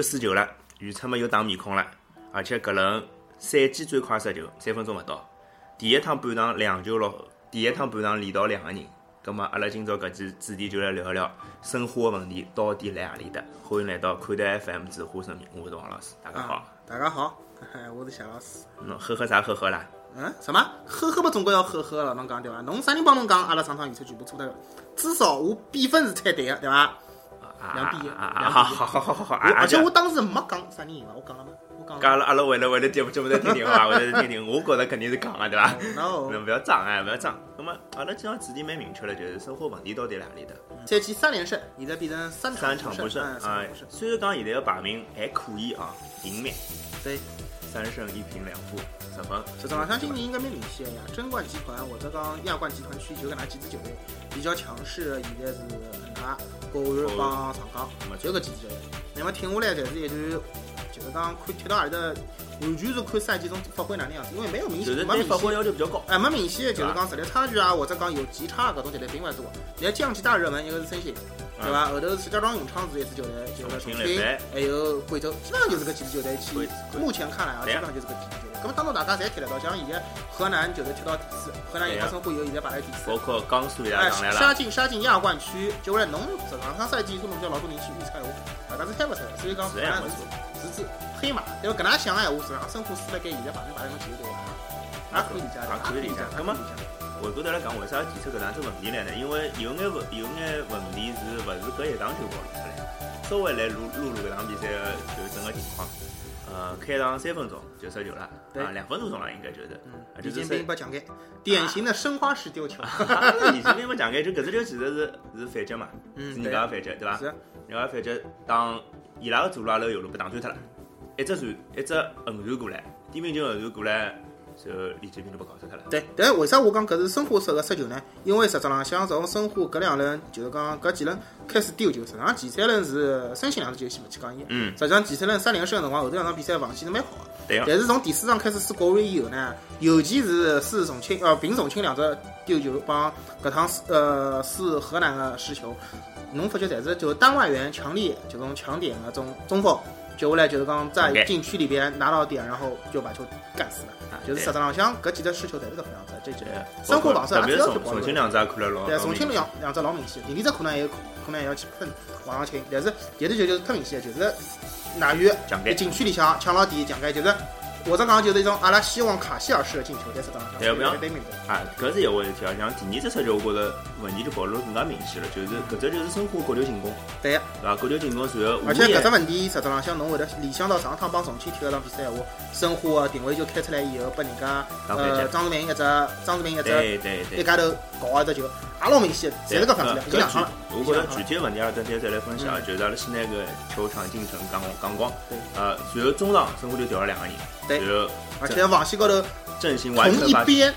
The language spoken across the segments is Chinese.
哎，又输球了，预测嘛又打面孔了，而且搿轮赛季最快失球三分钟勿到，第一趟半场两球落后，第一趟半场连到两个人。葛么阿拉今朝搿期主题就来聊一聊申花的问题到底来何里搭？欢迎来到看台 FM 之花生米，我是王老师，大家好。大家好，我是谢老师。侬呵呵啥呵呵啦？嗯，什么？呵呵嘛，总归要呵呵了，侬讲对伐？侬啥人帮侬讲？阿拉上趟预测全部错的，至少我比分是猜对个，对伐？两比一，好好好好好好，而且我当时没讲啥人赢了，我讲了吗？我讲了。讲了，阿拉为了为了节目节目在听听话，为了听听，我觉着肯定是讲了，对伐？no，不要装哎，不要装。那么阿拉今朝主题蛮明确了，就是生活问题到底哪里的？赛季三连胜，现在变成三三场不胜啊。虽然讲现在的排名还可以啊，赢面。对，三胜一平两负，十分。实际上，相信你应该没明显呀。争冠集团或者讲亚冠集团区就搿哪几支球队比较强势，现在是恒大。国安帮上港，就搿几支球队。那么听下来，侪是一段，就是讲看踢到阿里的，完全是看赛季中发挥哪能样子，因为没有明显，没明显要求比较高。哎，没明显，就是讲实力差距啊，或者讲有极差搿种球队并勿多。现在降级大热门一个是申鑫，对伐？后头石家庄永昌是一支球队，就是重庆，还有贵州，基本上就是搿几支球队去。目前看来啊，基本上就是搿几支球队。咁么当中大家侪踢得到，像现在河南就是踢到第四，河南银河生活有现在排在第四。包括江苏也上来了。杀进杀进亚冠区，就为了侬上上赛季可能叫老多人去预测话，大家是猜勿出来，所以讲河南是是只黑马。要搿能想个闲话，是让申花输了该现在排名排在侬前头，也可以理解，也可以理解。咁么回过头来讲，为啥提出搿样子问题来呢？因为有眼问有眼问题是勿是搿一场就暴露出来？稍微来录录录搿场比赛就整个情况。呃，开场三分钟就失球了，啊，两分钟钟了应该就是，嗯，李建斌不讲给，典型的申花式丢球，李建斌不讲给，就搿只球其实是是反击嘛，是人家反击对伐？是，人家反击，当伊拉个左路阿拉右路被打断脱了，一只船一只横传过来，点名球横传过来。就李建平都被搞死脱了。对，但是为啥我讲搿是申花失个失球呢？因为实质浪向从申花搿两轮就是讲搿几轮开始丢球，实际上前三轮是申鑫两支球先勿去讲伊。嗯。实际上前三轮三连胜个辰光，后头两场比赛防线是蛮好个。对但是从第四场开始输国安以后呢，尤其是输重庆呃平重庆两只丢球，帮搿趟呃输河南个失球，侬发觉侪是就是单外援强力，就种强点个种中锋，接下来就是讲在禁区里边拿到点，然后就把球干死了。就是实质浪向搿几只失球侪是搿副样子，这几个生活防守也主要是重庆两只看了老对，重庆两两只老明显，第二只可能也可能也要去喷王长青，但是第二球就是特明显，就是外援在禁区里向抢了点，抢盖就是。或者讲就是一种阿拉希望卡希尔式的进球，但是当对不要啊，搿是一回事体啊。像第二只失球，我觉着问题就暴露更加明显了，就是搿只就是申花国球进攻，对呀，对伐？国球进攻随后，而且搿只问题实质浪向侬会得联想到上趟帮重庆踢搿场比赛闲话，申花个定位就开出来以后，拨人家呃张志明一只张志明一只一家头搞一只球。也老明显，侪是搿方面。搿具，我觉着具体的问题，阿拉等下再来分析啊。就是阿拉先拿个球场进程讲讲光。对。呃，随后中场申花就调了两个人。对。而且防线高头阵型完全同一边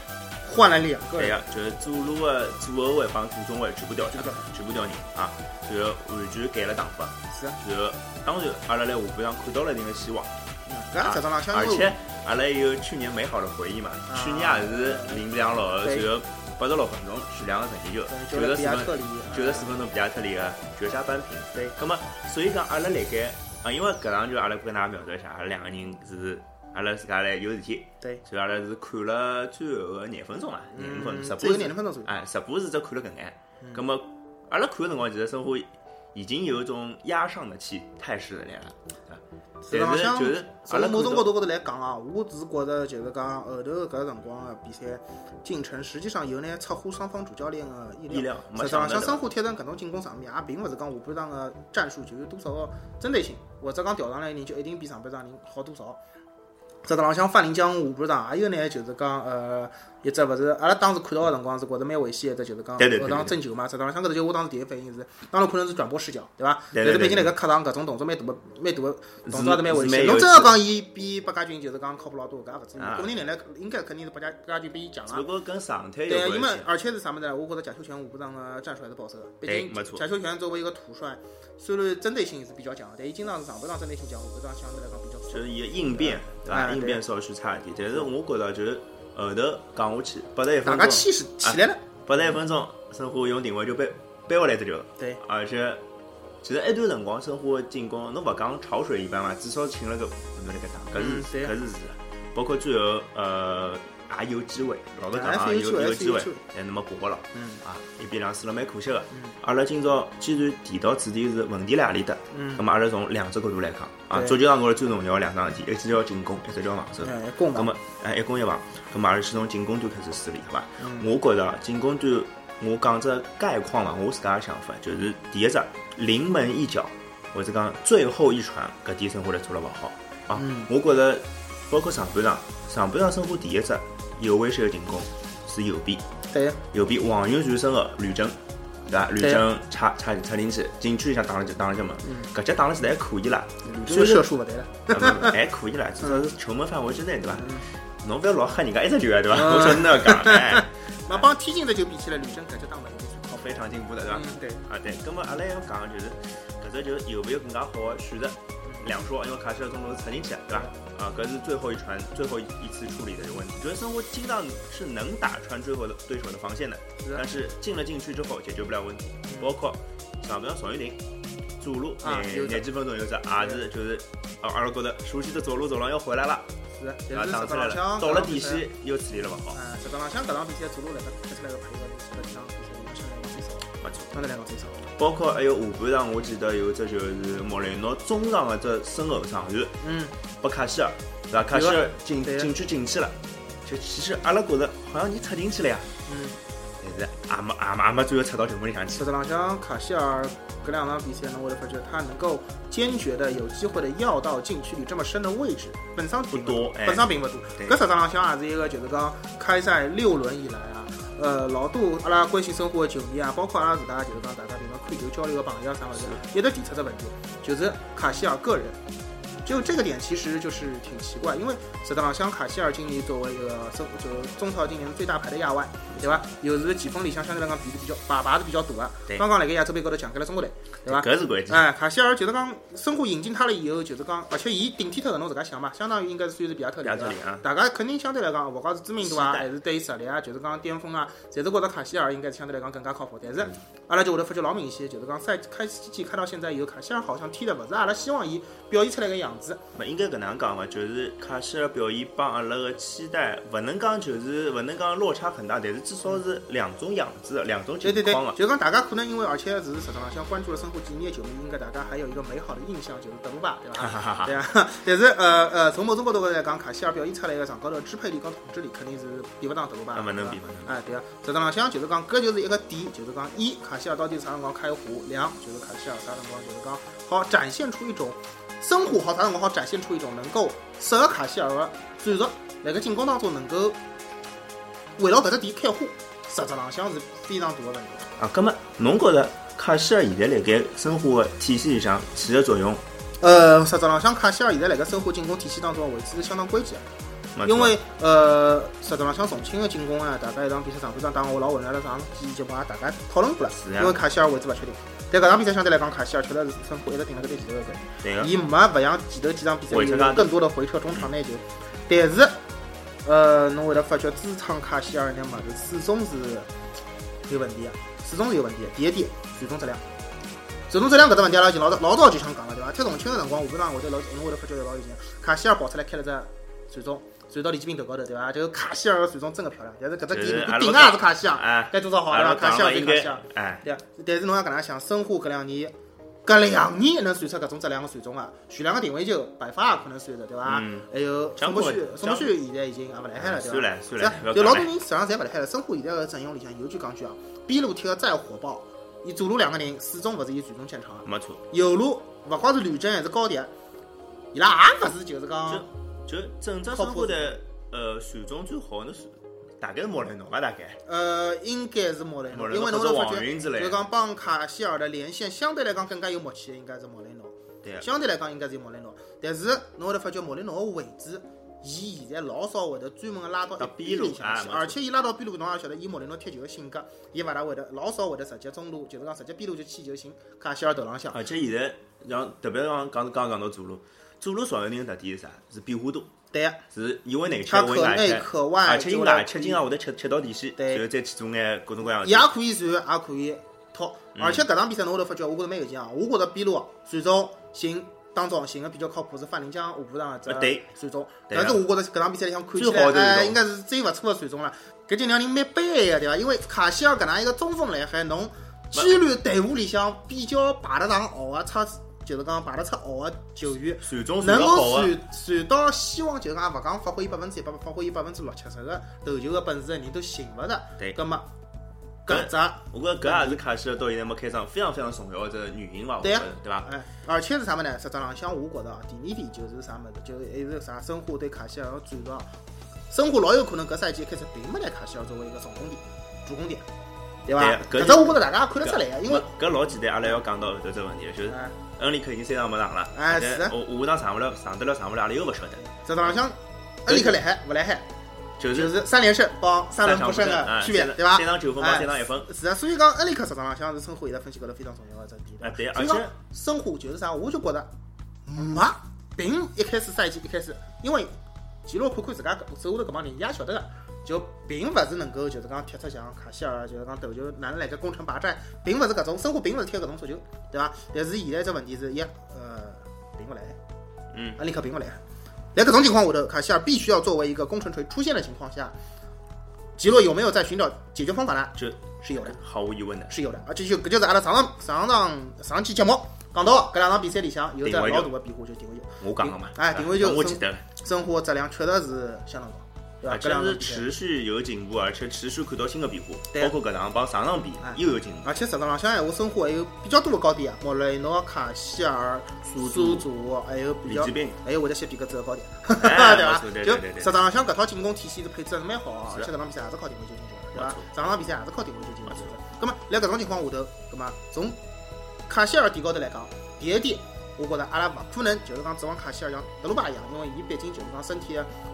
换了两个。对呀，就是左路的左后卫帮左中卫全部调，全部调人啊。然后完全改了打法。是。然后，当然阿拉在下半场看到了一定的希望。嗯。而且阿拉有去年美好的回忆嘛。去年也是零比两落后，然后。八十六分钟是两个成绩球，九十四分九十四分钟比亚特里个绝杀扳平。对，那么所以讲阿拉辣盖啊，因为搿场就阿拉跟大家描述一下，阿拉两个人是阿拉自家来有事体，对，所以阿拉是看了最后个廿分钟嘛，廿五分钟，十部是廿分钟左右哎，十部是只看了搿眼。葛末阿拉看个辰光，其实生活已经有一种压上的气态势来了。实际上，就是阿拉某种角度高头来讲啊，我是觉着就是讲后头搿辰光个比赛进程，实际上有眼出乎双方主教练个意料。实际上，像申花踢成搿种进攻上面，也并勿是讲下半场个战术就有多少个针对性，或者讲调上来人就一定比上半场人好多少。实际浪向范林江下半场还有呢，就是讲呃。一只勿是，阿拉当时看到个辰光是觉着蛮危险一只，就是讲后场争球嘛。实际上像搿只球，我当时第一反应是，当然可能是转播视角，对伐？但是毕竟辣搿客场搿种动作蛮大个，蛮大个动作也是蛮危险。侬真要讲伊比八家军就是讲靠谱老多，搿也勿至于。个人能力应该肯定是八家八家军比伊强啊。如果跟上台对，因为而且是啥物事？我觉着贾秀全下半场个战术还是保守个。毕竟贾秀全作为一个土帅，虽然针对性是比较强，但伊经常是上半场针对性强，下半场相对来讲比较少。就是伊个应变，对伐？应变稍许差一点，但是我觉着就是。后头讲下去，八十一分钟，大家气势起来了。八十一分钟，申花用定位就背背下来只球。对，而且其实一段辰光申花进攻，侬勿讲潮水一般嘛，至少请了个侬辣盖打，搿是搿是是，包括最后呃。也有机会，老早讲也有有机会，哎，那么过了，嗯。啊，一比两输了蛮可惜的。阿拉今朝既然提到主题是问题辣何里搭，嗯，那么阿拉从两只角度来看。啊，足球上高头最重要两桩事体，一只叫进攻，一只叫防守。哎，攻那么哎，一攻一防，那么阿拉先从进攻端开始梳理，好吧？我觉着进攻端，我讲只概况嘛，我自家的想法就是第一只临门一脚，或者讲最后一传，搿点生活来做了勿好。啊。我觉着包括上半场，上半场申花第一只。有威胁的进攻是右边，对，右边黄云传身的吕征，对吧？吕征插插插进去，禁区里向打了打了脚门，搿脚打了实在还可以啦，虽然射术勿对了，还可以啦，至少是球门范围之内，对吧？侬勿要老黑人家一直球啊，对吧？我说那讲，哎，那帮天津的球比起来，吕征搿脚打了好非常进步的，对吧？对，啊对，那么阿拉要讲就是搿只球有没有更加好的选择？两说，因为卡西尔中路是插进去，对吧？啊，搿是最后一传，最后一次处理的这个问题。觉得生活经常是能打穿最后的对手的防线的，但是进了进去之后解决不了问题。包括上半场宋玉婷左路廿廿几分钟有只，也是就是啊，阿拉觉得熟悉的左路走廊又回来了，是，啊，打出来了，到了底线又处理了勿好。啊，实际上像搿场比赛左路来个踢出来个配合，实际上比赛里面相对来讲最少，没错，相对来讲最少。包括还有下半场，我记得有只就是莫雷诺中场的这身后上传，嗯，拨卡希尔，对吧？卡希尔进进去进去了，就其实阿拉觉得好像你插进去了呀，嗯，但是阿没阿没阿没最后插到球门里向去。实际上，卡希尔搿两场比赛呢，我就发觉他能够坚决的有机会的要到禁区里这么深的位置，本身不多，本身并不多。搿实际上向也是一个就是讲开赛六轮以来啊，呃，老多阿拉关心生活的球迷啊，包括阿拉自家就是讲大家平常。看球交流的朋友啥物事，一直提出这问题，就是卡希尔个人。就这个点其实就是挺奇怪，因为实际上像卡希尔今年作为一个中就中超今年最大牌的亚外，对吧？又是前锋里向相对来讲比例比较把把是比较大的。刚刚那个亚洲杯高头强开了中国队，对吧？搿是关键。哎，卡希尔就是讲申花引进他了以后，就是讲，而且伊顶替脱搿侬自家想嘛，相当于应该是算是比亚特里的。大家肯定相对来讲，勿管是知名度啊，还是对于实力啊，就是讲巅峰啊，侪是觉得卡希尔应该相对来讲更加靠谱。但是阿拉就会得发觉老明显，就是讲赛开赛季看到现在以后，卡希尔好像踢的勿是阿拉希望伊表现出来个样子。勿应该。搿能讲嘛，就是卡希尔表现帮阿拉个期待，勿能讲就是勿能讲落差很大，但是至少是两种样子，两种情况嘛。就讲大家可能因为而且是实际上像关注了生活几年的球迷，应该大家还有一个美好的印象，就是德鲁巴，对吧？对啊。但是呃呃，从某种角度来讲，卡希尔表现出来个场高头支配力跟统治力肯定是比不上德鲁巴。勿能比，勿能。哎，对啊。实际上像就是讲，搿就是一个点，就是讲一卡希尔到底啥辰光开胡，两就是卡希尔啥辰光就是讲好展现出一种。生活好，啥辰光好展现出一种能够适合卡希尔的战术，辣盖进攻当中能够围绕搿只点开花，实质浪向是非常大的问题。啊，葛末侬觉着卡希尔现在辣盖申花的体系里向起个作用？呃，实质浪向卡希尔现在辣盖申花进攻体系当中个位置是相当关键的，因为呃，实质浪向重庆的进攻啊，大概一场比赛上半场打我老混乱了，上几节目也，大家讨论过了，因为卡希尔位置勿确定。但搿场比赛相对来讲，卡希尔确实是申花一直顶辣搿点前头个对伊没勿像前头几场比赛有更多的回撤中场拿球。但是，呃，侬会得发觉支撑卡希尔那物事始终是有问题啊，始终是有问题。第一点，传中质量，传中质量搿只问题阿拉已经老早老早就想讲了，对伐？踢重庆个辰光，下半场会得老侬会得发觉老有劲，卡希尔跑出来开了只传中。传到李继斌头高头，对伐？就是卡希尔个传中真个漂亮，但是搿只点顶啊是卡希尔，该多少好对伐？卡希尔对卡希尔，哎，对啊。但是侬要搿能想，申花搿两年，搿两年能算出搿种质量个传中啊，徐良个定位球，白发也可能算得，对伐？还有宋博旭，宋博旭现在已经也勿厉害了，对伐？算了算了，就老多人实际上侪勿厉害了。申花现在个阵容里向有句讲句啊，边路踢个再火爆，伊左路两个人始终勿是以传中见长个，没错。右路勿光是吕征还是高迪，伊拉也勿是就是讲，就就整只申花的。呃，传中最好的是大概是莫雷诺吧，大概。呃，应该是莫雷诺，因为侬会发觉，就讲帮卡希尔的连线相对来讲更加有默契的，应该是莫雷诺。对。相对来讲应该是莫雷诺，但是侬会得发觉莫雷诺的位置，伊现在老少会得专门拉到边路向去，而且伊拉到边路，侬也晓得，伊莫雷诺踢球的性格，伊勿大会得老少会得直接中路，就是讲直接边路就去就寻卡希尔头浪向。而且现在像特别像刚刚讲到左路，左路少有人特点是啥？是变化多。对，是因为内切为外切，而且因外吃经常会得切切到底线，然后再去做眼各种各样。也可以传，也可以套。而且搿场比赛侬会得发觉，我觉着蛮有劲啊！我觉着边路传中行当中行个比较靠谱是范林江下半场只传中，但是我觉着搿场比赛里向看起来哎，应该是最勿错的传中了。搿就两人蛮悲哀个对伐？因为卡西尔搿能一个中锋来海，侬居然队伍里向比较排得上号个差，就是讲排得出号个球员，能够传传到希望，就是讲勿讲发挥伊百分之一百，发挥伊百分之六七十个投球个本事个人都寻勿着。对，葛末。搿只，我觉着搿也是卡西尔到现在没开张非常非常重要的原因伐？对对吧？哎，而且是啥么呢？实质浪向我觉着第二点就是啥么子？就是还是啥？申花对卡西尔个转入，申花老有可能搿赛季开始并没拿卡西尔作为一个重攻点、主攻点，对伐？搿只我觉着大家看得出来个，因为搿老简单，阿拉要讲到后头只问题，就是恩里克已经三场没上了，哎是，下下场上勿了，上得了上勿了，阿拉又勿晓得。实质浪向恩里克来海勿来海？就是是三连胜帮三轮不胜的区别，对吧？三场九分帮三场一分。是啊，所以讲恩里克实际上像是申花现在分析高头非常重要的这点。哎，对，而且申花就是啥，我就觉得没，并一开始赛季一开始，因为吉洛看看自家手下头搿帮人也晓得个，就并勿是能够就是讲踢出像卡希尔，就是讲投球哪能来个攻城拔寨，并勿是搿种申花并勿是踢搿种足球，对伐？但是现在这问题是一呃并勿来，嗯，阿里克并勿来。在搿种情况下头，卡希尔必须要作为一个攻城锤出现的情况下，吉洛有没有在寻找解决方法呢？这是有的，毫无疑问的，是有的。而且就搿就是阿拉上上上上上期节目讲到，搿两场比赛里向有只老大的变化，就定位球。我讲个嘛？哎，定位球，我记得了，生活质量确实是相当高。而且是持续有进步，而且持续看到新的变化，包括搿场帮上场比又有进步。而且实际上，像闲话，还有比较多的高点啊，莫雷诺、卡希尔、苏祖，还有比较，还有会得些比格子的高点，对吧？就实际上像搿套进攻体系是配置还是蛮好，而且搿场比赛也是靠定位球进球，对吧？上场比赛也是靠定位球进球。那么在搿种情况下头，那么从卡希尔点高头来讲，第一点。我觉着阿拉勿可能就是讲指望卡希尔像德鲁巴一样，因为伊毕竟就是讲身体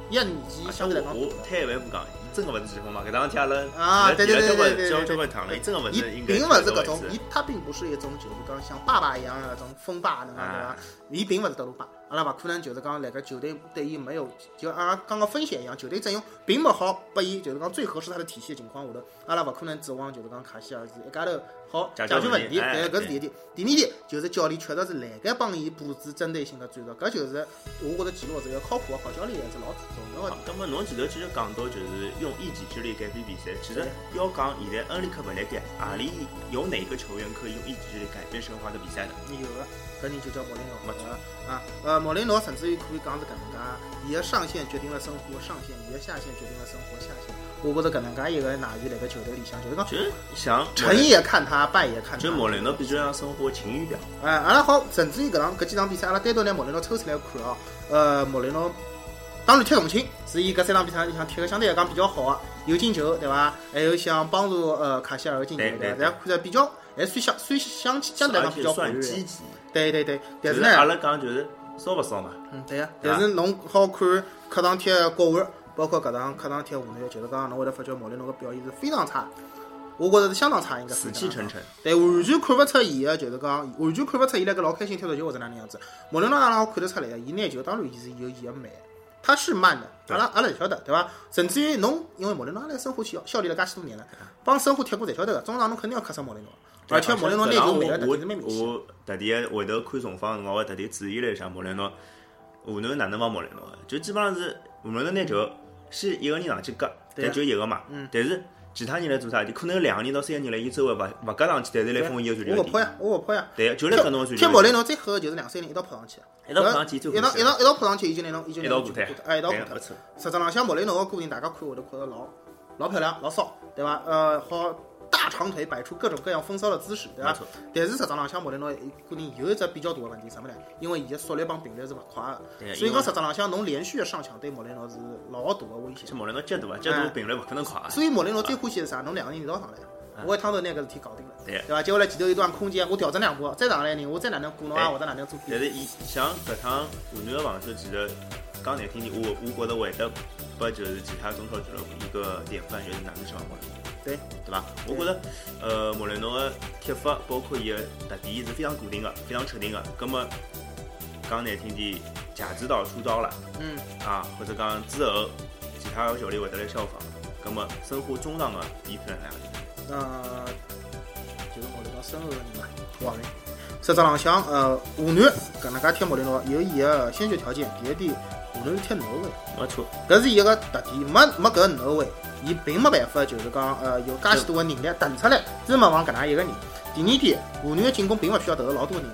一年纪相对来讲我退一万步讲，伊真个勿是前锋嘛？搿桩事体阿拉啊，对对对对对，交交关趟了，伊真个勿是应该。伊并勿是搿种，伊他并不是一种就是讲像爸爸一样的那种风霸，对伐？伊并勿是德鲁巴。阿拉勿可能就是讲，辣盖球队对伊没有，就阿拉刚刚分析一样，球队阵容并没好拨伊，就是讲最合适他的体系的情况下头，阿拉勿可能指望就是讲卡西尔是一家头好解决问题。对，搿是第一点。第二点就是教练确实是辣盖帮伊布置针对性的战术，搿就是我觉着记录是一个靠谱的好教练还是老重要的。那么侬前头其实讲到就是用一己之力改变比赛，其实要讲现在恩里克勿来改，阿里有哪个球员可以用一己之力改变申花的比赛呢？有个。搿人就叫莫雷诺，没错啊。呃，莫雷诺甚至于可以讲是搿能介，伊个上限决定了生活上限，伊个下限决定了生活下限。我觉着搿能介一个外援辣盖球队里向，就是讲，就是像成也看他，败也看他。就莫雷诺比较像生活晴雨表。哎，阿拉好，甚至于搿场搿几场比赛，阿拉单独拿莫雷诺抽出来看哦。呃，莫雷诺当然踢重庆，是伊搿三场比赛里向踢个相对来讲比较好个，有进球对伐？还有想帮助呃卡希尔进球对伐？大家看着比较还算相算相相对来讲比较积极。对对对，但是呢，阿拉讲就是少勿少嘛。嗯，对呀。但是侬好看客场踢国安，包括搿场客场踢湖南，就是讲侬会得发觉毛利侬个表现是非常差。我觉着是相当差，应该。死气沉沉。对，完全看勿出伊个就是讲，完全看勿出伊辣盖老开心踢足球或者哪能样子。毛利侬阿拉好看得出来个，伊拿球当然伊是有伊个慢，他是慢的，阿拉阿拉晓得，对伐？甚至于侬，因为莫雷诺阿拉生活效效力了介许多年了，帮生活踢过侪晓得个，中场侬肯定要克死莫雷诺。而且莫雷诺那球没得特别。我特地回头看重放，我会特地注意了一下莫雷诺。湖南哪能帮莫雷诺？就基本上是莫雷诺那球是一个人上去割，但就一个嘛。但是其他人来做啥？就可能两个人到三个人来伊周围勿勿加上去，但是来封伊个传球我勿跑呀，我勿跑呀。对，就来搿侬传球。踢莫雷诺最好个就是两三人一道扑上去。一道扑上去，一道一道一道扑上去，伊就拿侬已经一道过脱，哎，一道过脱。实质浪像莫雷诺个个人，大家看会得觉着老老漂亮，老骚，对伐？呃，好。大长腿摆出各种各样风骚的姿势，对吧？但是实际上，像莫雷诺个人有一只比较大的问题，什么呢？因为伊个速率帮频率是勿快的，所以讲实际上，像侬连续上抢对莫雷诺是老大的威胁。莫雷诺节度啊，节度频率勿可能快。所以莫雷诺最欢喜是啥？侬两个人一道上来，我一趟头拿搿事体搞定了，对伐？接下来前头一段空间，我调整两步，再上来人，我再哪能过侬啊，或者哪能做？但是伊像搿趟湖南个防守，其实讲难听点，我我觉得会得拨就是其他中超俱乐部一个典范，就是哪能抢莫雷。对，对伐？我觉着，呃，莫雷诺个踢法，包括伊个特点是非常固定个，非常确定个。葛么讲难听点，假指导出招了，嗯，啊，或者讲之后其他个教练会得来效仿。葛么申花中场个比出来哪样？呃，就是莫雷诺较深厚的人嘛，王云。实质浪向，呃，湖南搿能介踢莫雷诺有伊个先决条件，第一点，湖南是踢挪威，没错，搿是伊个特点，没没搿挪威，伊并没办法就是讲，呃，有介许多个人力腾出来，专门防搿能一个人。第二点，湖南个进攻并勿需要投入老多人。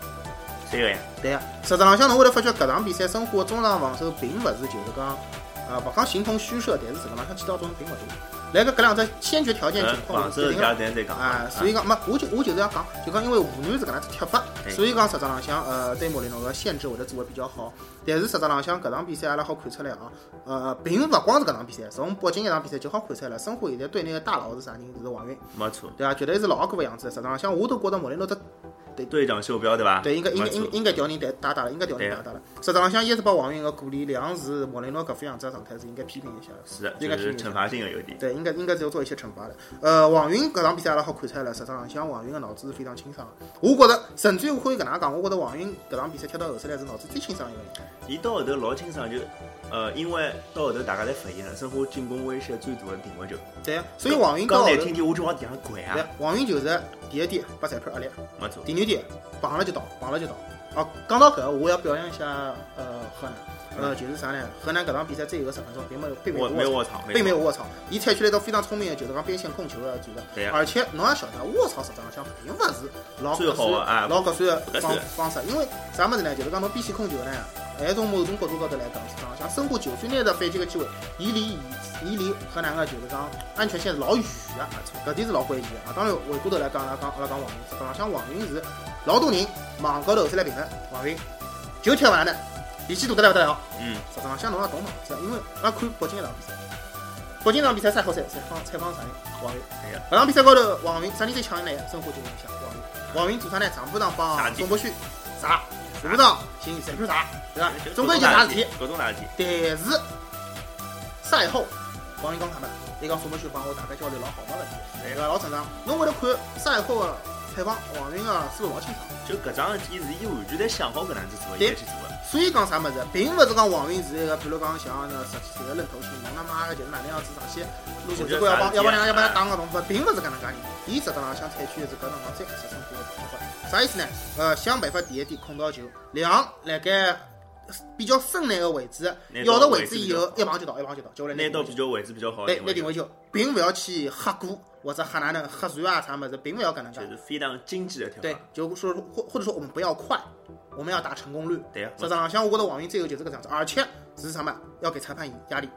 对个呀。对呀，实质浪向侬会得发觉搿场比赛申花中场防守并勿是就是讲，呃，勿讲形同虚设，但是实质浪向起到作用并勿大。来个搿两只先决条件情况是定个，啊，所以讲没，我就我就是要讲，就讲因为湖南是搿能只踢法，所以讲实质浪向呃对莫里诺个限制会得做得比较好。但是实质浪向搿场比赛阿拉好看出来啊，呃，并勿光是搿场比赛，从北京一场比赛就好看出来了。申花现在队内个大佬是啥人？是王云，没错，对伐？绝对是老哥个样子。实质浪向我都觉得莫雷诺这。对队长袖标对伐？对，应该应该应应该调人带打打了，应该调人打打了。实质浪向一是把王云个鼓励，两是莫雷诺搿副样子状态是应该批评一下的。是的，应该是惩罚性的有点。对，应该应该是要做一些惩罚的。呃，王云搿场比赛阿拉好看出来了，实质浪向王云个脑子是非常清爽。我觉着，甚至于我可以搿能讲，我觉着王云搿场比赛踢到后头来是脑子最清爽一个人。伊到后头老清爽，就呃，因为到后头大家侪发现了，申花进攻威胁最大的定位球。对，所以王云刚才听听我就往地上滚啊。王云就是第一点把裁判压力，没错。第二点碰了。就倒，碰了就倒。哦，讲到搿，我要表扬一下呃河南，呃就是啥呢？河南搿场比赛最后十分钟并没有并没有卧槽，并没有卧槽，伊采取了一道非常聪明的，就是讲边线控球的战术。而且侬也晓得，卧槽实际上并勿是老合算、老合算的方方式，因为啥物事呢？就是讲侬边线控球呢，还从某种角度高头来讲，实际上像申花就算拿着反击个机会，伊离伊伊离河南个就是讲安全线是老远的，搿点是老关键的啊。当然回过头来讲，阿拉讲阿拉讲王云，实际上像王云是。老多人网高头再来评论王云，就踢完了，力气大得来不得了。嗯，实际上像侬也懂嘛，是因为阿拉看北京一场比赛，北京场比赛赛后赛采访采访啥人？王云。搿场比赛高头，王云啥人最强呢？申花就影响王云。王云做啥呢？上半场帮宋博旭啥，下半场寻裁判杀，对吧？总归就大事体，各种大事体。但是赛后，王云讲啥么？伊讲苏沐秋帮我大概交流老好嘛问题，对个老正常。侬会得看赛后个。采访王云啊，思路老清爽。就搿桩事体是伊完全在想好搿能子做，伊去做的。所以讲啥物事，并勿是讲王云是一个，比如讲像那十几岁的愣头青，侬他妈的就是哪能样子上去路线机要帮要帮两个要帮他打个动作，并勿是搿能介人。伊实质上想采取的是搿辰光最合适生活的方法。啥意思呢？呃，想办法第一点控到球，两辣盖比较深难个位置，要到位置以后一碰就到，一碰就到，就来拿到比较位置比较好，来拿定位球，并勿要去黑过。或者喊哪能喝水啊啥么子，并不要搿能介，就是非常经济的跳法。对，就说或或者说我们不要快，我们要打成功率。对呀，实际上像我觉得王云最后就是个这样子，而且是啥么，要给裁判压力。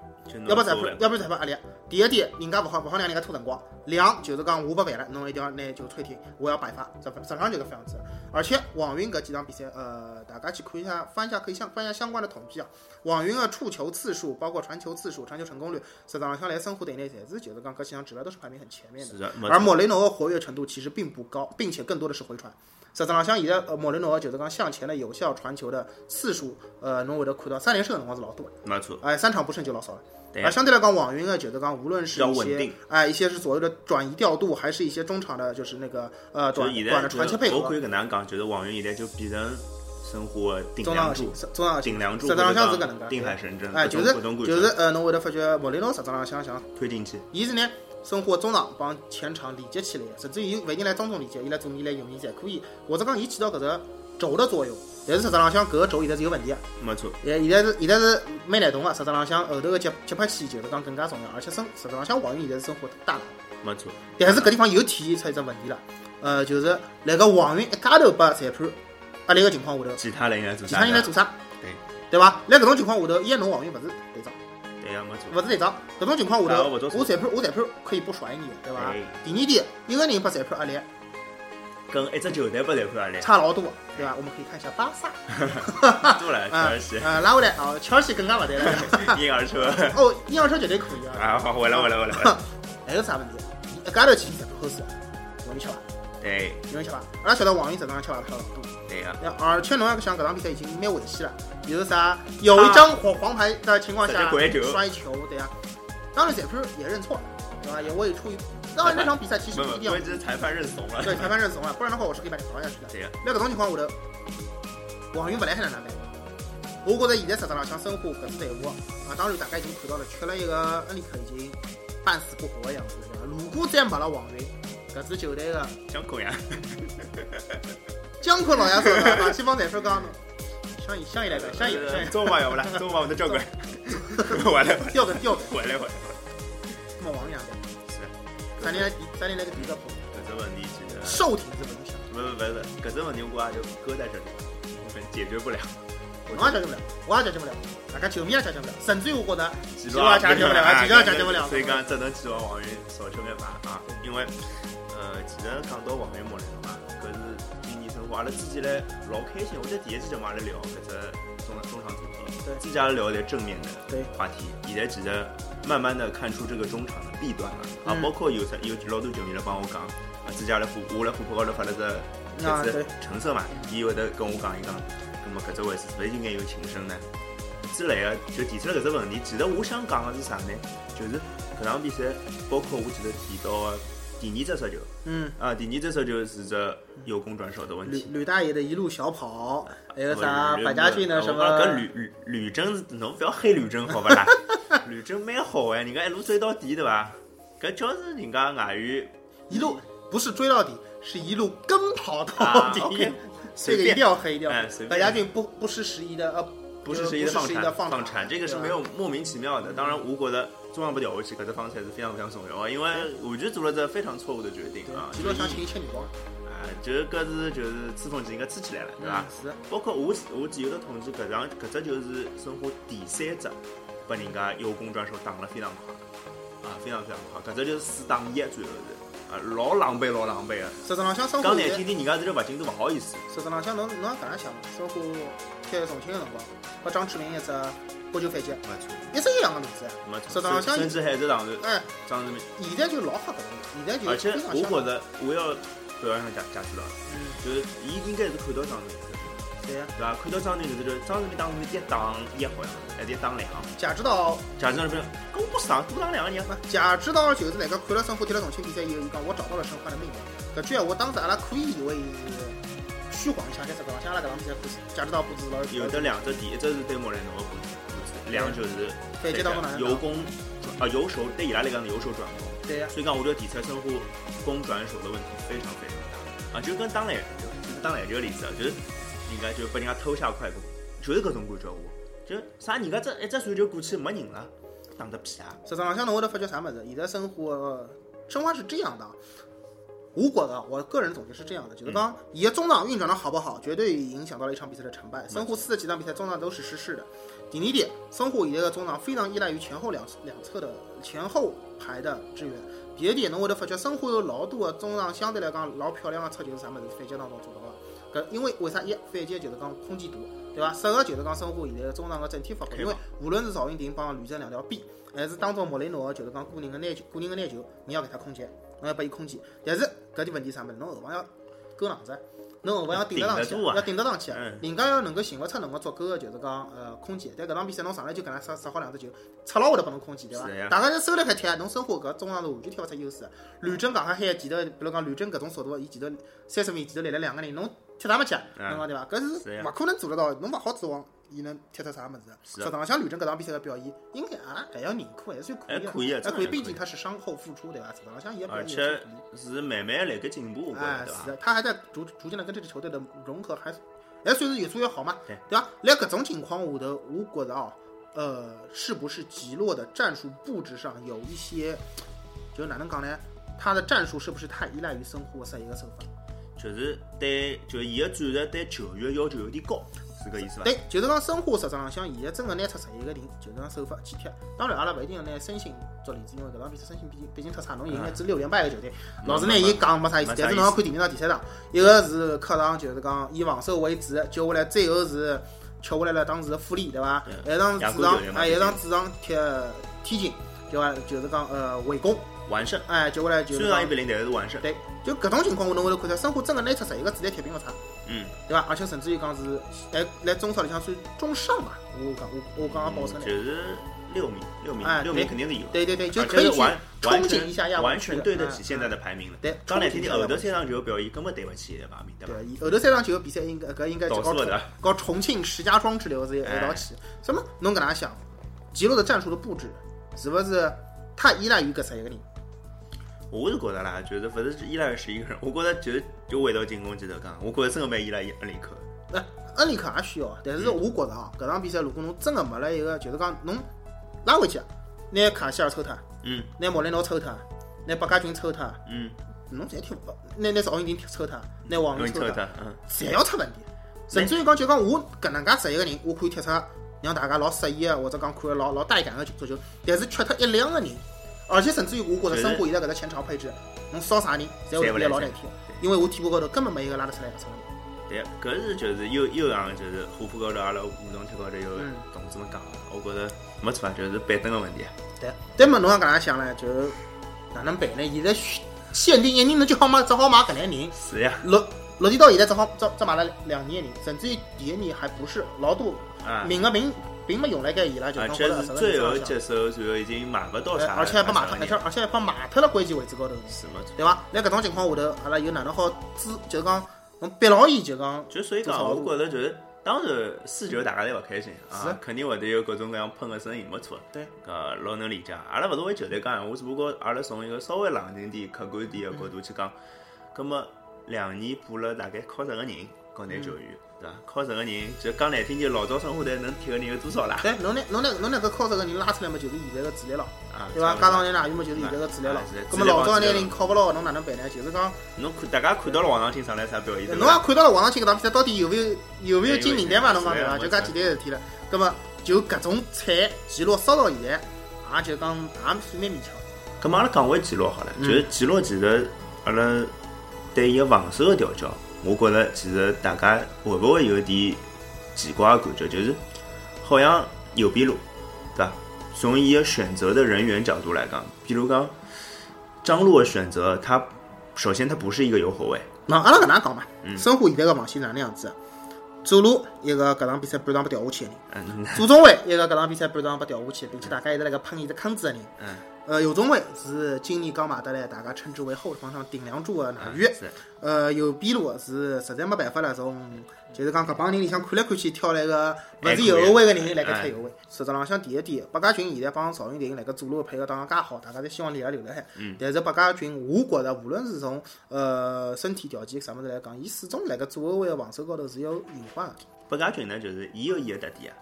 要不裁判，要不裁判压力。第一点，人家不好不好让人家拖辰光。两就是讲我不办了，侬一定要拿就吹停，我要摆发。实实际上就是这样子。而且网云搿几场比赛，呃，大家去看一下，翻一下可以相翻一下相关的统计啊。网云的触球次数，包括传球次数、传球成功率，实际上像来申花队内，侪是就是讲搿几项指标都是排名很前面的。是的。而莫雷诺的活跃程度其实并不高，并且更多的是回传。实际上像现在呃莫雷诺就是讲向前的有效传球的次数，呃，侬会得看到三连胜的辰光是老多的。没错。哎，三场不胜就老少了。而相对来讲，网云呢，就是讲无论是一些哎一些是所谓的转移调度，还是一些中场的，就是那个呃短短的传切配合。我可以跟能讲，就是网云现在就变成生活顶梁柱，中场顶梁柱，实际上像是搿能介，定海神针。哎，就是就是呃，侬会得发觉莫雷诺实际上想想推进去。伊是呢，生活中场帮前场连接起来，甚至于勿一定来中中连接，伊来左面来右面侪可以，或者讲伊起到搿只轴的作用。但是实质浪向搿个轴现在是有问题啊，没错。现现在是现在是蛮难动个，实质浪向后头个接接拍器就是讲更加重要，而且生实质浪向王云现在是生活大佬，没错。但是搿地方又体现出一只问题了，呃，就是辣个王云一家头拨裁判压力个情况下头，其他人来做啥？其他人来做啥？对，对伐？辣搿种情况下头，一侬王云勿是队长，对呀，没错，勿是队长。搿种情况下头，我裁判我裁判可以不甩你，对伐？第二点，一个人拨裁判压力。跟一只球队不在一块差老多，对吧？我们可以看一下巴萨，多了，切尔西，啊，拉回来啊，切尔西更加不得了，婴儿车，哦，婴儿车绝对可以啊，啊，好，回来，回来，回来，还有啥问题？一家头去比赛后事，容易吃伐？对，容易吃伐？阿拉晓得王云实际上吃伐吃老多，对呀，而且侬要想，搿场比赛已经蛮危险了，比如啥，有一张黄黄牌的情况下摔球，对呀，当时裁判也认错了，对吧？也我也出于。当然，那场比赛其实不一定。我只是裁判认怂了。对，裁判认怂了，不然的话我是可以把你罚下去的。对呀。那搿种情况下头，王云不来还能哪办？我觉着现在实质上像申花搿支队伍啊，当然大家已经看到了，缺了一个恩里克已经半死不活的样子，对吧？如果再没了王云，搿支球队的江坤呀，江坤老爷说的，把西方解说讲的，像一像一来个，像一像中华要不啦？中华我的教官，完了，调的调的，回来回来。什么王阳三年来第三年来个第一个破。搿只问题其实。受体是不影响。不不不是，搿只问题我也就搁在这里，解决不了。我也解决不了，我也解决不了，大家球迷也解决不了，甚至于我觉得，记录也解决不了，几个也解决不了。所以讲，只能指望王云少吃点饭啊，因为，呃，其实讲到王云莫来个嘛，阿拉之前嘞老开心，我在第一期节目阿拉聊搿只中中场主题，对，之前阿拉聊点正面的对话题，现在其实慢慢的看出这个中场的弊端了，啊，包括有有老多球迷来帮我讲，啊，之前阿拉虎我扑高头发了只帖子橙色嘛，伊会得跟我讲一讲。那么搿只位置是勿是应该有情深呢？之类的就提出了搿只问题。其实我想讲的是啥呢？就是搿场比赛，包括我记得提到第二只手球，嗯，啊，第二只手球是只由攻转守的问题。吕吕大爷的一路小跑，还有啥白家俊的什么？搿吕吕吕征，侬不要黑吕征好勿啦？吕征蛮好哎，人家一路追到底对伐？搿叫是人家外援一路不是追到底，是一路跟跑到底。这个一定要黑掉。白家俊不不失时宜的，呃，不是时宜的放产放铲，这个是没有莫名其妙的。当然，吴国的中央不掉下去，可这方才是非常非常重要啊，因为完全做了这非常错误的决定啊。记录想请一千米光。啊，就是搿是就是吹风机应该吹起来了，对吧？是。包括我我记有的统计，搿张搿只就是申花第三只，把人家有功转手打了非常快，啊，非常非常快。搿只就是四打一，最后是。啊，老狼狈，老狼狈啊！实质浪向，刚难听点，人家这个勿进都勿好意思。实质浪向，侬侬也搿样想嘛？申花踢重庆个辰光，和张志明一只国球反击，一直一样个名字。没错。甚至还是当时，哎，张志明。现在就老黑搿种，现在就而且我觉着，我要表扬下贾贾指导，嗯，就是伊应该是看到张志明。对呀，对吧？看到张明就是，张宁当时一打一好像，还是一打两。贾指导，贾指导不是，跟我上多打两个人嘛。贾指导就是那个看了申花踢了重庆比赛以后，伊讲我找到了申花的秘密。搿句话当时阿拉可以以为是虚晃一下，但是搿浪向阿拉搿场比赛布置，价值到布置老。有的两只第一只是对莫雷诺的布置，两就是反击到哪能由攻啊由守对伊拉来讲是由守转攻。对呀。所以讲我就提出申花攻转守的问题非常非常大啊，就跟打篮球，就是打篮球个例子啊，就是。人家就被人家偷下快攻，就是搿种感觉。我就啥人家这一只传球过去没人了，打得屁啊！实际上，像侬会得发觉啥么子？现在申花，申花是这样的。吴国的，我个人总结是这样的，就是讲，伊的中场运转的好不好，绝对影响到了一场比赛的成败。申花四十几场比赛中场都是失势的。第二点，申花现在的中场非常依赖于前后两两侧的前后排的支援。第二点，侬会得发觉申花有老多的中场相对来讲老漂亮的出球是啥么子？反击当中做到的。搿因为为啥一反击就是讲空间大，对伐？适合就是讲申花现在的中场的整体发挥。因为无论是赵云霆帮吕振两条边，还是当中莫雷诺就是讲个人的拿球、个人的拿球，你要给他空间，侬要拨伊空间。但是搿点问题啥物事？侬后防要够硬子，侬后防要顶得上去，要顶得上去。人家要能够寻勿出能够足够个就是讲呃空间。但搿场比赛侬上来就搿能杀杀好两只球，出了会得拨侬空间，对伐？大家就收了开踢，侬申花搿中场是完全踢勿出优势。吕振刚刚海前头，比如讲吕征搿种速度，伊前头三十米前头立了两个人，侬。踢啥么踢？侬讲对伐？搿是勿可能做得到，侬勿好指望伊能踢出啥物事。实际上，像吕征搿场比赛的表现，应该啊还要认可，还算可以。还可以，还可以。毕竟他是伤后复出，对伐？实际上，像伊而且是慢慢辣盖进步，哎，是的，他还在逐逐渐的跟这支球队的融合，还还算是越做越好嘛，对伐？辣搿种情况下头，我觉着哦，呃，是不是吉洛的战术布置上有一些，就哪能讲呢？他的战术是不是太依赖于生活十一个手法？就是对，就伊个战术对球员要求有点高，是搿意思伐？对，就是讲申花实质上像现在真个拿出十一个人，就是讲手法去踢。当然，阿拉勿一定要拿申鑫做例子，因为搿场比赛申鑫毕竟毕竟太差，侬赢一支六连败个球队，老是拿伊讲没啥意思。但是侬要看第二场、第三场，一个是客场，就是讲以防守为主，接下来最后是吃下来了当时的富力，对伐？一场主场，还，一场主场踢天津，对伐？就是讲呃围攻。完胜，哎，接下来就虽然一比零，但是完胜。对，就搿种情况，我侬会得看到申花真个拿出十一个主力铁并勿差，嗯，对伐？而且甚至于讲是，哎，来中超里向算中上吧，我讲我我刚刚报出来，就是六名，六名，六名肯定是有，对对对，就可以完憧憬一下，完全对得起现在的排名了。对，刚来听听后头三场球表现根本对勿起排名，对吧？后头三场球比赛应该搿应该搞搞重庆石家庄之流是一道起，什么？侬搿能想？吉洛的战术的布置是勿是太依赖于搿十一个人？我是觉得啦，就是勿是依赖十一个人，我觉得就就回到进攻前头讲，我觉着真个蛮依赖恩里克。那恩里克也需要，但是我觉着啊，搿场比赛如果侬真个没了一个，就是讲侬拉回去，拿卡希尔抽脱，嗯，拿莫雷诺抽脱，拿白家军抽脱，嗯，侬侪踢勿，拿拿赵云霆抽脱，拿王云抽脱，嗯，侪要出问题。甚至于讲，就讲我搿能介十一个人，我可以踢出让大家老适意个，或者讲看老老带感个足球，但是缺脱一两个人。而且甚至于，我觉着申花现在搿只前场配置，侬烧啥人，侪会变老难听。因为我替补高头根本没一个拉得出来个出对，搿是就是又又让就是虎扑高头阿拉互动贴高头有同志们讲，我觉着没错，就是板凳个问题。对，但么侬要搿样想呢，就哪能办呢？现在限定一年，侬就好买，只好买搿类人。是呀。落落地到现在只好只只买了两年人，甚至于第一年还不是老多名额名。并没用来盖伊拉，就而且是最后接手，然后已经买不到啥，而且还被卖脱，而且而且还被卖脱了关键位置高头，是没错，对伐？那搿种情况下头，阿拉又哪能好支？就是讲侬逼牢伊，就讲就所以讲，我觉着就是，当然输球大家侪勿开心啊，肯定会得有各种各样喷个声音，没错，对，搿老能理解。阿拉勿是为球队讲闲话，只不过阿拉从一个稍微冷静点、客观点个角度去讲，葛末两年补了大概靠十个人，国内球员。对伐？靠十个人，就讲难听点，老早生活队能踢个人有多少啦？对，侬那侬那侬那个靠十个人拉出来嘛，就是现在个主力了，对伐？加上人哪有嘛，就是现在个主力了。那么老早那人靠不牢，侬哪能办呢？就是讲，侬看大家看到了王长青上来啥表现？侬也看到了王长青搿场比赛到底有没有有没有进名单嘛？侬讲对伐？就搿简单个事体了。那么就搿种菜记录烧到现在，也就讲也算蛮勉强。咁阿拉讲回记录好了，就是记录其实阿拉对伊个防守个调教。我觉着其实大家会不会有点奇怪的感觉，就是好像有边路，对伐？从伊个选择的人员角度来讲，比如讲张路的选择，他首先他不是一个右后卫。那阿拉搿能讲嘛，申花现在个防线哪能样子？左路一个搿场比赛半场被掉下去的人，左中卫一个搿场比赛半场被掉下去，并且大家一直辣盖喷伊只坑子的人。呃，右中卫是今年刚买得来，大家称之为后防上顶梁柱的纳宇。呃，右边路是实在没办法了，从就是讲搿帮人里向看来看去挑来个勿是右后卫的人来个踢右卫。实质浪向第一点，白家军现在帮赵云霆辣盖左路配合打得介好，大家侪希望伊拉留辣海。但是白家军，我觉着无论是从呃身体条件啥物事来讲，伊始终辣盖左后卫的防守高头是有隐患的。八家军呢，就是伊有伊个特点啊。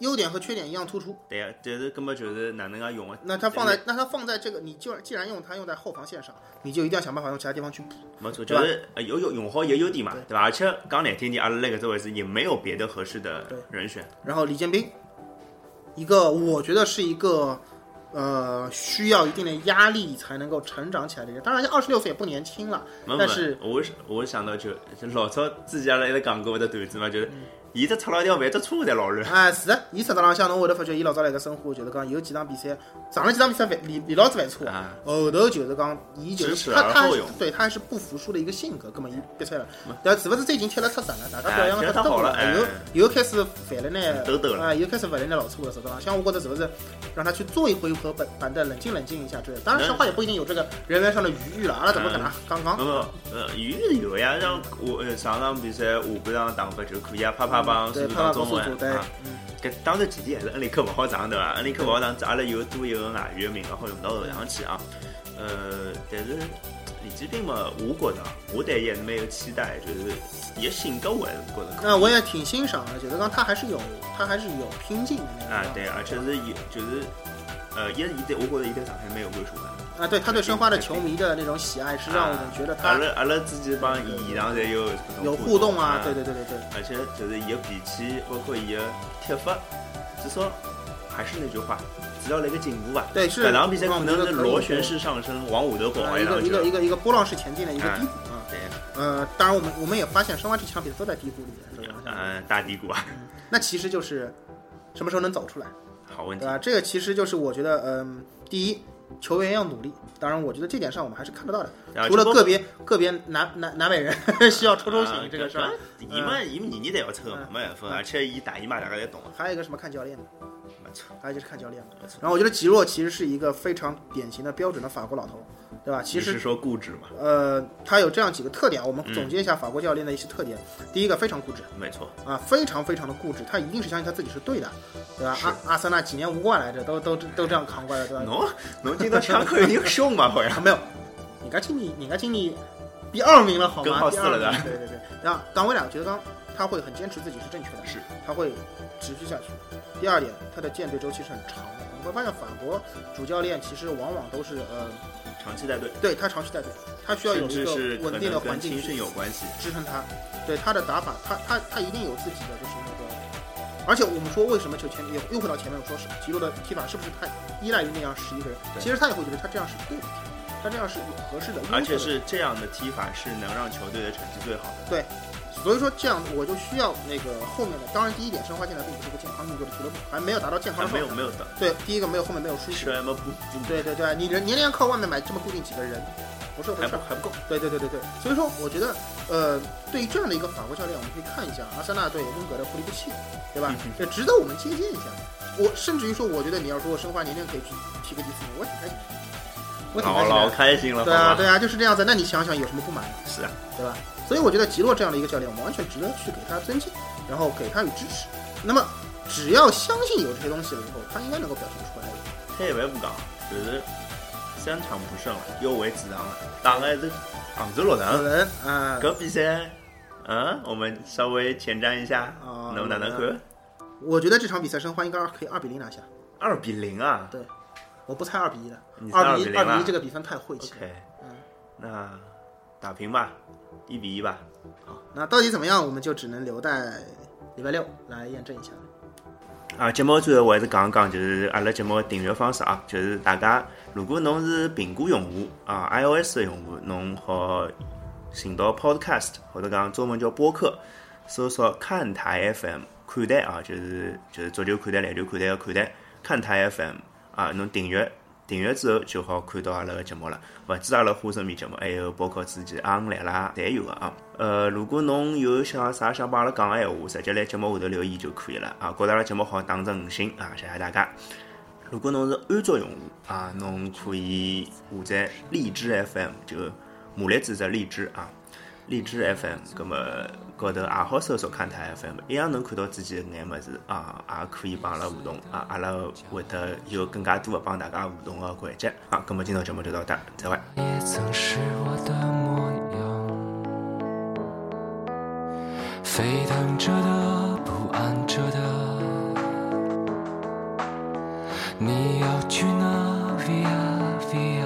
优点和缺点一样突出。对呀，但是根本就是哪能介用啊？那他放在那他放在这个，你就既然用它用在后防线上，你就一定要想办法用其他地方去补。没错，就是有有用好有优点嘛，对吧？而且讲难听点，阿拉那个这位置也没有别的合适的人选。然后李建斌，一个我觉得是一个呃需要一定的压力才能够成长起来的人。当然，二十六岁也不年轻了。但是，我我想到就老早自己阿拉一直讲过的段子嘛，就是。伊只出了一条饭，只车在老乱。哎，是的，伊实质浪向侬会得发觉，伊老早来个生活，就是讲有几场比赛，上了几场比赛饭，连连老子饭车，后头就是讲，伊就是他他对他还是不服输的一个性格，根本伊憋出来了。但是不是最近踢了太神了，大家表扬了太多了，又又开始犯了呢，啊，又开始犯了呢老车了，实质上，像我觉得是不是让他去做一回合板板凳，冷静冷静一下之类。当然，申花也不一定有这个人员上的余裕了，阿拉怎么可能？刚刚呃呃，余裕有呀，像我上场比赛下半场打法就可以啊，啪啪。帮苏当中文啊，搿当然前提还是恩里克勿好上对伐？恩里克勿好上，阿拉有多一个外援的名额好用到后场去啊。呃，但是李继斌嘛，我觉着我对伊还是蛮有期待，就是伊性格我还是觉着。那我也挺欣赏的，就是讲他还是有他还是有拼劲的那种。啊，对，而且是有就是呃，也是伊对我觉着伊对上海蛮有归属感。啊，对他对申花的球迷的那种喜爱，是让我们觉得他。阿拉阿拉自己帮伊上侪有有互动啊，对对对对对。而且就是伊的脾气，包括伊的踢法，至少还是那句话，只要来个进步吧。对，是。这场比赛可能是螺旋式上升，往下头跑，一个一个一个一个波浪式前进的一个低谷啊。对。呃，当然我们我们也发现申花这场比赛都在低谷里面，嗯，大低谷啊。那其实就是什么时候能走出来？好问题。啊？这个其实就是我觉得，嗯，第一。球员要努力，当然，我觉得这点上我们还是看得到的。除了个别个别南南南北人 需要抽抽醒这个事儿，伊们伊们年年都要抽，没办法，而且伊打伊嘛，大家也懂。还有一个什么看教练的，还有就是看教练然后我觉得吉洛其实是一个非常典型的标准的法国老头。对吧？其实是说固执嘛。呃，他有这样几个特点，我们总结一下法国教练的一些特点。第一个，非常固执。没错。啊，非常非常的固执，他一定是相信他自己是对的，对吧？阿阿森纳几年无冠来着，都都都这样扛过来，对吧？侬侬今朝枪口有点凶嘛，好像没有。家今年人家今年第二名了，好吗？第二名，对对对。然后党委两觉得刚他会很坚持自己是正确的，是，他会持续下去。第二点，他的舰队周期是很长的。你会发现法国主教练其实往往都是呃长期带队，对他长期带队，他需要有一个稳定的环境有关系支撑他。对他的打法，他他他一定有自己的就是那个。而且我们说为什么就前又又回到前面，我说是吉罗的踢法是不是太依赖于那样十一个人？其实他也会觉得他这样是对的，他这样是合适的，而且是这样的踢法是能让球队的成绩最好的。对。所以说这样我就需要那个后面的，当然第一点申花现在并不是个健康运作的俱乐部，还没有达到健康。没有没有的。对，第一个没有后面没有输什么不？对对对，你人年年靠外面买这么固定几个人，不是还不还不够？对对对对对。所以说我觉得，呃，对于这样的一个法国教练，我们可以看一下阿森纳队温格的不离不弃，对吧？也值得我们借鉴一下。我甚至于说，我觉得你要说申花年年可以去踢个第四名，我挺开心。我挺老开心了。对啊对啊，就是这样子。那你想想有什么不满？是啊，对吧？所以我觉得吉洛这样的一个教练，我们完全值得去给他尊敬，然后给他予支持。那么，只要相信有这些东西了以后，他应该能够表现出来。退一万步讲，就是三场不胜了，又为主场了。打的是杭州洛城。洛城，嗯。这比赛，嗯，我们稍微前瞻一下，能不能能看？我觉得这场比赛申花应该可以二比零拿下。二比零啊？对，我不猜二比一的。二比一，二比一这个比分太晦气。OK，嗯，那打平吧。一比一吧，好，那到底怎么样，我们就只能留待礼拜六来验证一下了。啊，节目最后我还是讲一讲，就是阿拉节目的订阅方式啊，就是大家如果侬是苹果用户啊，iOS 的用户，侬好寻到 Podcast 或者讲中文叫播客，搜索看台 FM 看台啊，就是就是足球看台、篮球看台的看台，看台 FM 啊，侬订阅。订阅之后就好看到阿拉个节目了，勿止阿拉花生米节目，还有包括之前阿五来啦，侪有个啊。呃，如果侬有想啥想帮阿拉讲个闲话，直接来节目下头留言就可以了啊。觉得阿拉节目好，打成五星啊，谢谢大家。如果侬是安卓用户啊，侬可以下载荔枝 FM，就马力子的荔枝啊。荔枝 FM，葛么高头也好搜索看台 FM，一样能看到自己的眼么子啊，也可以帮阿拉互动啊，阿拉会得有更加多的帮大家互动的环节啊。葛么今朝节目就到这，再会。也曾是我的模样，沸腾着的，不安着的，你要去哪？Via Via，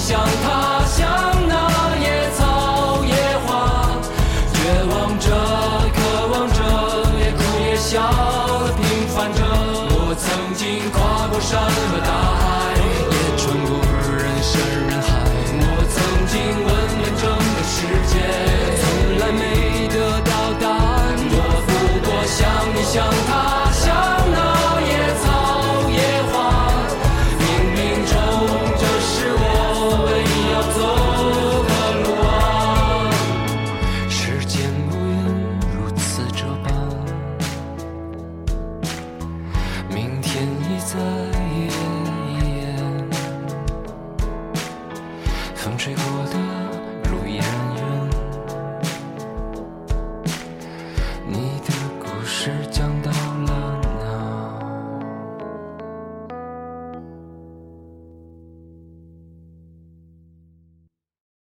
向他乡